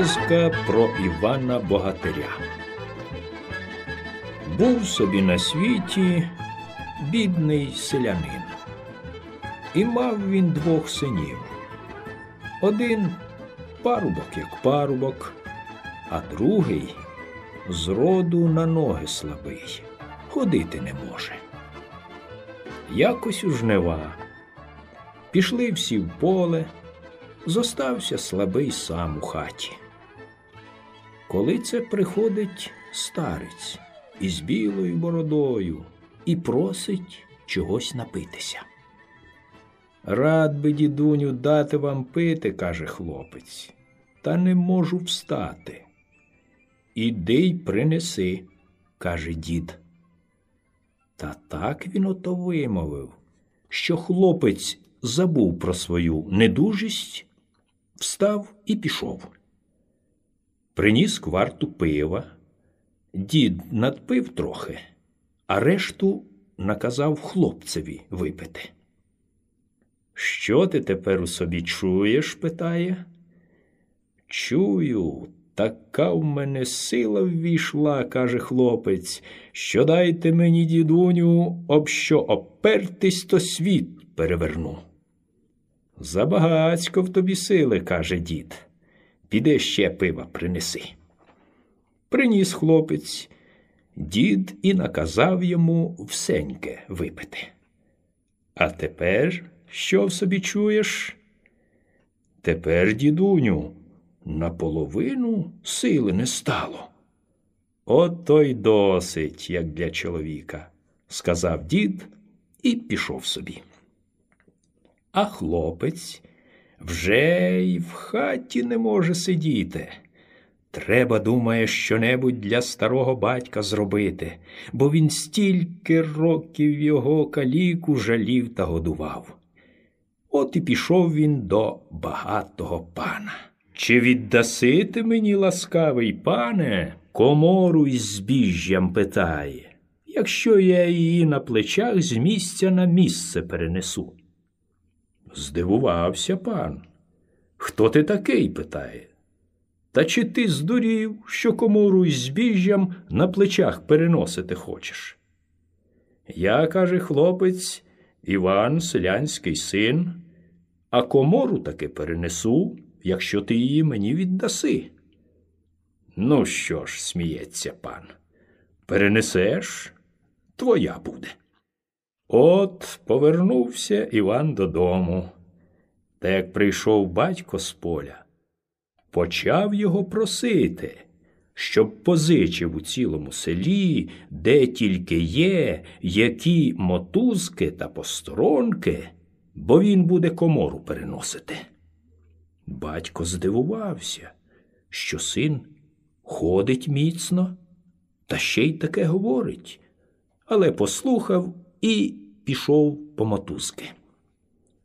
Казка про Івана Богатиря. Був собі на світі бідний селянин, і мав він двох синів. Один парубок, як парубок, а другий з роду на ноги слабий, ходити не може. Якось у жнива. Пішли всі в поле, зостався слабий сам у хаті. Коли це приходить старець із білою бородою і просить чогось напитися. Рад би, дідуню, дати вам пити, каже хлопець, та не можу встати. Іди й принеси, каже дід. Та так він ото вимовив, що хлопець забув про свою недужість, встав і пішов. Приніс кварту пива, дід надпив трохи, а решту наказав хлопцеві випити. Що ти тепер у собі чуєш? питає. Чую, така в мене сила ввійшла, каже хлопець, що дайте мені, дідуню, об що опертись, то світ переверну. Забагацько в тобі сили, каже дід. Піде ще пива принеси. Приніс хлопець, дід і наказав йому всеньке випити. А тепер що в собі чуєш? Тепер, дідуню, наполовину сили не стало. Ото й досить, як для чоловіка, сказав дід і пішов собі. А хлопець вже й в хаті не може сидіти. Треба, думає, щонебудь для старого батька зробити, бо він стільки років його каліку жалів та годував. От і пішов він до багатого пана. Чи віддаси ти мені, ласкавий пане, комору із збіжжям питає, якщо я її на плечах з місця на місце перенесу? Здивувався пан. Хто ти такий? питає. Та чи ти здурів, що комору із збіжжям на плечах переносити хочеш? Я, каже хлопець, Іван, селянський син, а комору таки перенесу, якщо ти її мені віддаси. Ну що ж, сміється пан, перенесеш, твоя буде. От повернувся Іван додому, та як прийшов батько з поля, почав його просити, щоб позичив у цілому селі, де тільки є, які мотузки та посторонки, бо він буде комору переносити. Батько здивувався, що син ходить міцно, та ще й таке говорить, але послухав і пішов по мотузки.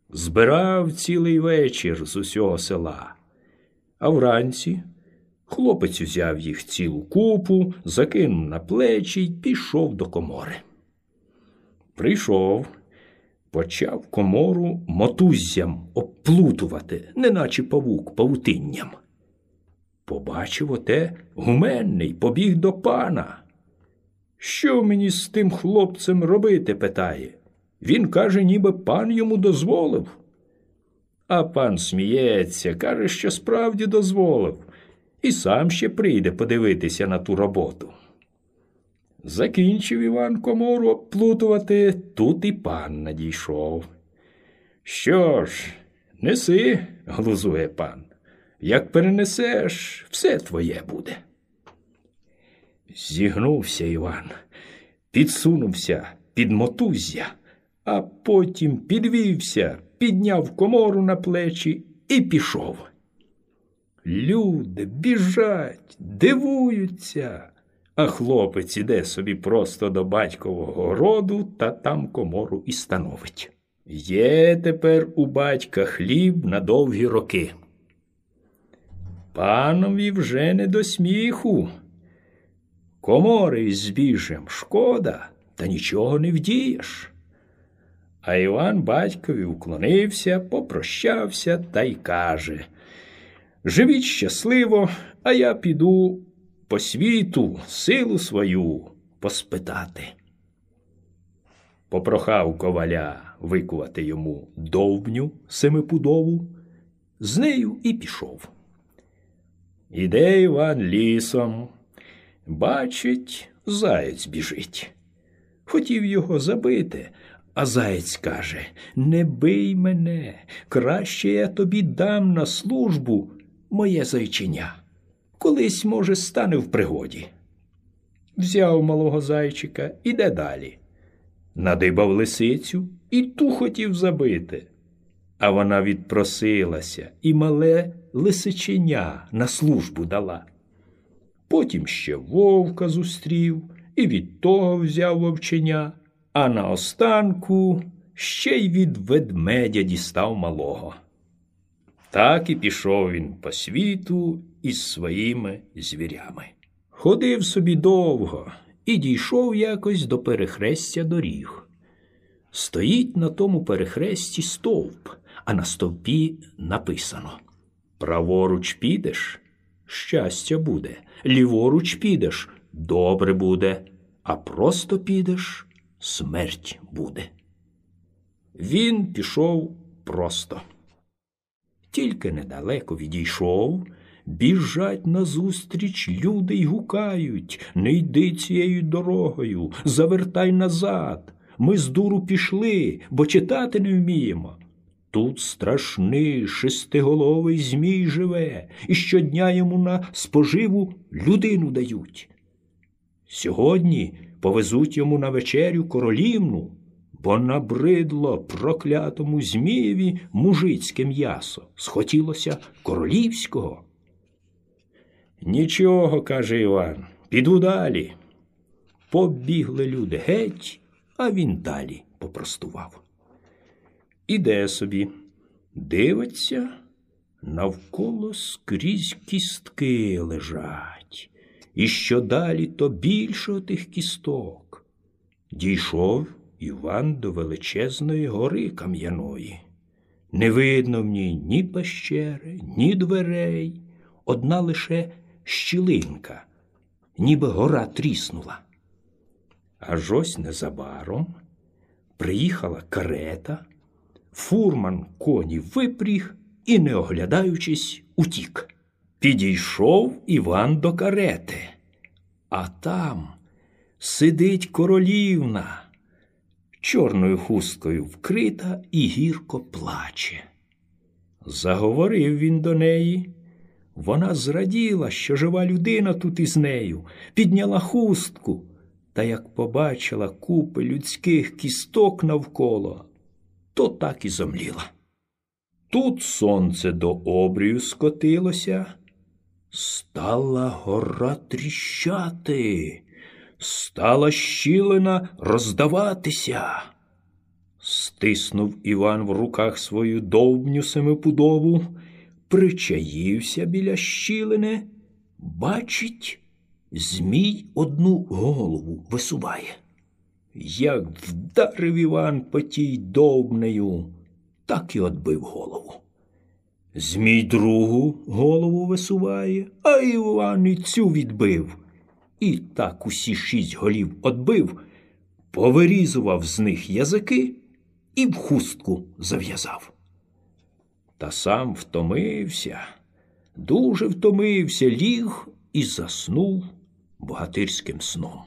Збирав цілий вечір з усього села, а вранці хлопець узяв їх цілу купу, закинув на плечі й пішов до комори. Прийшов, почав комору мотуззям обплутувати, неначе павук павутинням. Побачив оте гуменний, побіг до пана. Що мені з тим хлопцем робити? питає. Він каже, ніби пан йому дозволив. А пан сміється, каже, що справді дозволив, і сам ще прийде подивитися на ту роботу. Закінчив Іван комору обплутувати, тут і пан надійшов. Що ж, неси, глузує пан, як перенесеш, все твоє буде. Зігнувся Іван, підсунувся під мотузя, а потім підвівся, підняв комору на плечі і пішов. Люди біжать, дивуються, а хлопець іде собі просто до батькового роду та там комору і становить. Є тепер у батька хліб на довгі роки. Панові вже не до сміху. Комори із збіжжям шкода, та нічого не вдієш. А Іван батькові уклонився, попрощався та й каже Живіть щасливо, а я піду по світу силу свою поспитати. Попрохав коваля викувати йому довбню семипудову, з нею і пішов. Іде Іван лісом, бачить, заєць біжить. Хотів його забити, а заєць каже Не бий мене, краще я тобі дам на службу моє зайчиня. Колись, може, стане в пригоді. Взяв малого зайчика, іде далі. Надибав лисицю і ту хотів забити. А вона відпросилася і мале лисиченя на службу дала. Потім ще вовка зустрів і від того взяв вовченя, а наостанку ще й від ведмедя дістав малого. Так і пішов він по світу із своїми звірями. Ходив собі довго і дійшов якось до перехрестя доріг. Стоїть на тому перехресті стовп, а на стовпі написано Праворуч підеш щастя буде, ліворуч підеш добре буде, а просто підеш смерть буде. Він пішов просто. Тільки недалеко відійшов, біжать назустріч люди й гукають Не йди цією дорогою, завертай назад. Ми з дуру пішли, бо читати не вміємо. Тут страшний шестиголовий Змій живе, і щодня йому на споживу людину дають. Сьогодні повезуть йому на вечерю королівну, бо набридло проклятому Змієві мужицьке м'ясо. Схотілося королівського. Нічого, каже Іван, піду далі. Побігли люди геть, а він далі попростував. Іде собі, дивиться, навколо скрізь кістки лежать, і що далі, то більше отих кісток. Дійшов Іван до величезної гори кам'яної. Не видно в ній ні пещери, ні дверей, одна лише щілинка, ніби гора тріснула. Аж ось незабаром приїхала карета, фурман коні випріг і, не оглядаючись, утік. Підійшов Іван до карети, а там сидить королівна, чорною хусткою вкрита і гірко плаче. Заговорив він до неї. Вона зраділа, що жива людина тут із нею, підняла хустку та як побачила купи людських кісток навколо, то так і зомліла. Тут сонце до обрію скотилося, стала гора тріщати, стала щілина роздаватися. Стиснув Іван в руках свою довбню семипудову, причаївся біля щілини, бачить, Змій одну голову висуває. Як вдарив Іван по тій довбнею, так і отбив голову. Змій другу голову висуває, а Іван і цю відбив. І так усі шість голів отбив, повирізував з них язики і в хустку зав'язав. Та сам втомився, дуже втомився, ліг і заснув богатирським сном.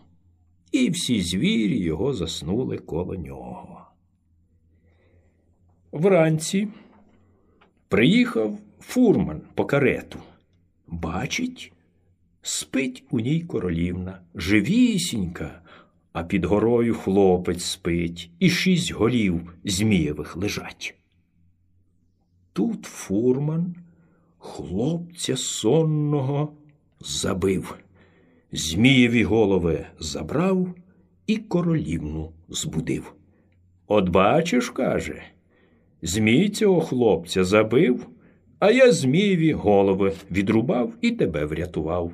І всі звірі його заснули коло нього. Вранці приїхав фурман по карету. Бачить, спить у ній королівна, живісінька, а під горою хлопець спить, і шість голів змієвих лежать. Тут фурман хлопця сонного забив. Змієві голови забрав і королівну збудив. От бачиш, каже, Змій цього хлопця забив, а я Змієві голови відрубав і тебе врятував.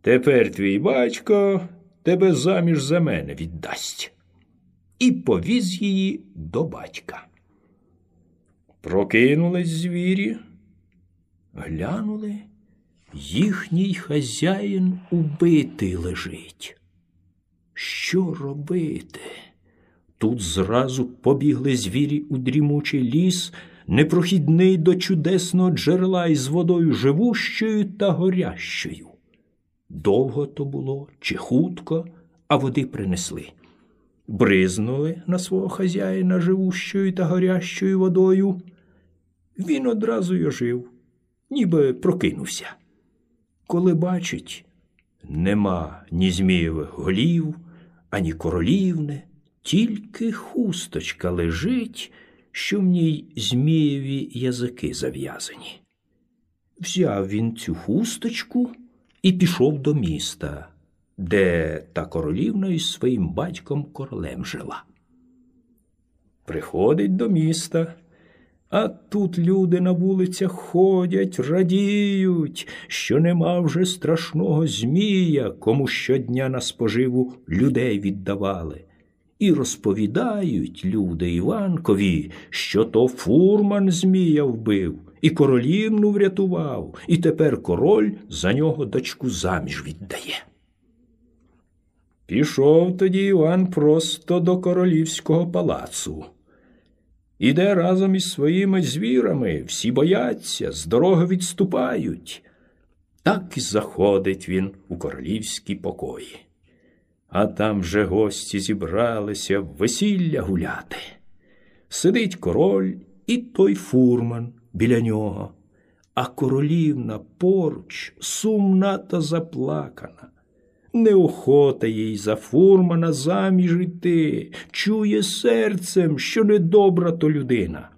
Тепер твій батько тебе заміж за мене віддасть. І повіз її до батька. Прокинулись звірі, Глянули, їхній хазяїн убитий лежить. Що робити? Тут зразу побігли звірі у дрімучий ліс, непрохідний до чудесного джерела із водою живущою та горящою. Довго то було чи хутко, а води принесли. Бризнули на свого хазяїна живущою та горящою водою. Він одразу й ожив, ніби прокинувся. Коли бачить, нема ні змієвих голів, ані королівни, тільки хусточка лежить, що в ній змієві язики зав'язані. Взяв він цю хусточку і пішов до міста, де та королівна із своїм батьком королем жила. Приходить до міста, а тут люди на вулицях ходять, радіють, що нема вже страшного змія, кому щодня на споживу людей віддавали. І розповідають люди Іванкові, що то фурман Змія вбив, і королівну врятував, і тепер король за нього дочку заміж віддає. Пішов тоді Іван просто до королівського палацу. Іде разом із своїми звірами, всі бояться, з дороги відступають. Так і заходить він у королівські покої. А там вже гості зібралися в весілля гуляти. Сидить король і той фурман біля нього, а королівна поруч сумна та заплакана. Неохота їй за фурмана заміж іти, чує серцем, що недобра то людина.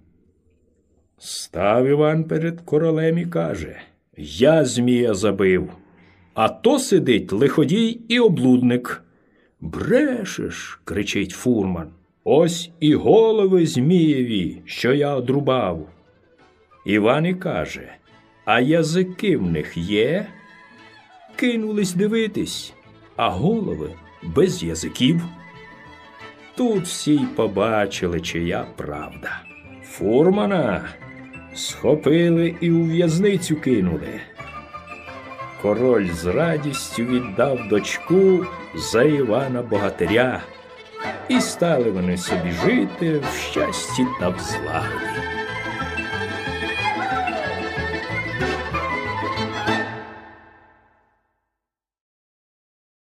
Став Іван перед королем і каже Я Змія забив, а то сидить лиходій і облудник. Брешеш, кричить фурман. Ось і голови Змієві, що я одрубав. Іван і каже А язики в них є? Кинулись дивитись, а голови без язиків. Тут всі й побачили, чия правда. Фурмана схопили і у в'язницю кинули. Король з радістю віддав дочку за Івана Богатиря, і стали вони собі жити в щасті та в злагоді.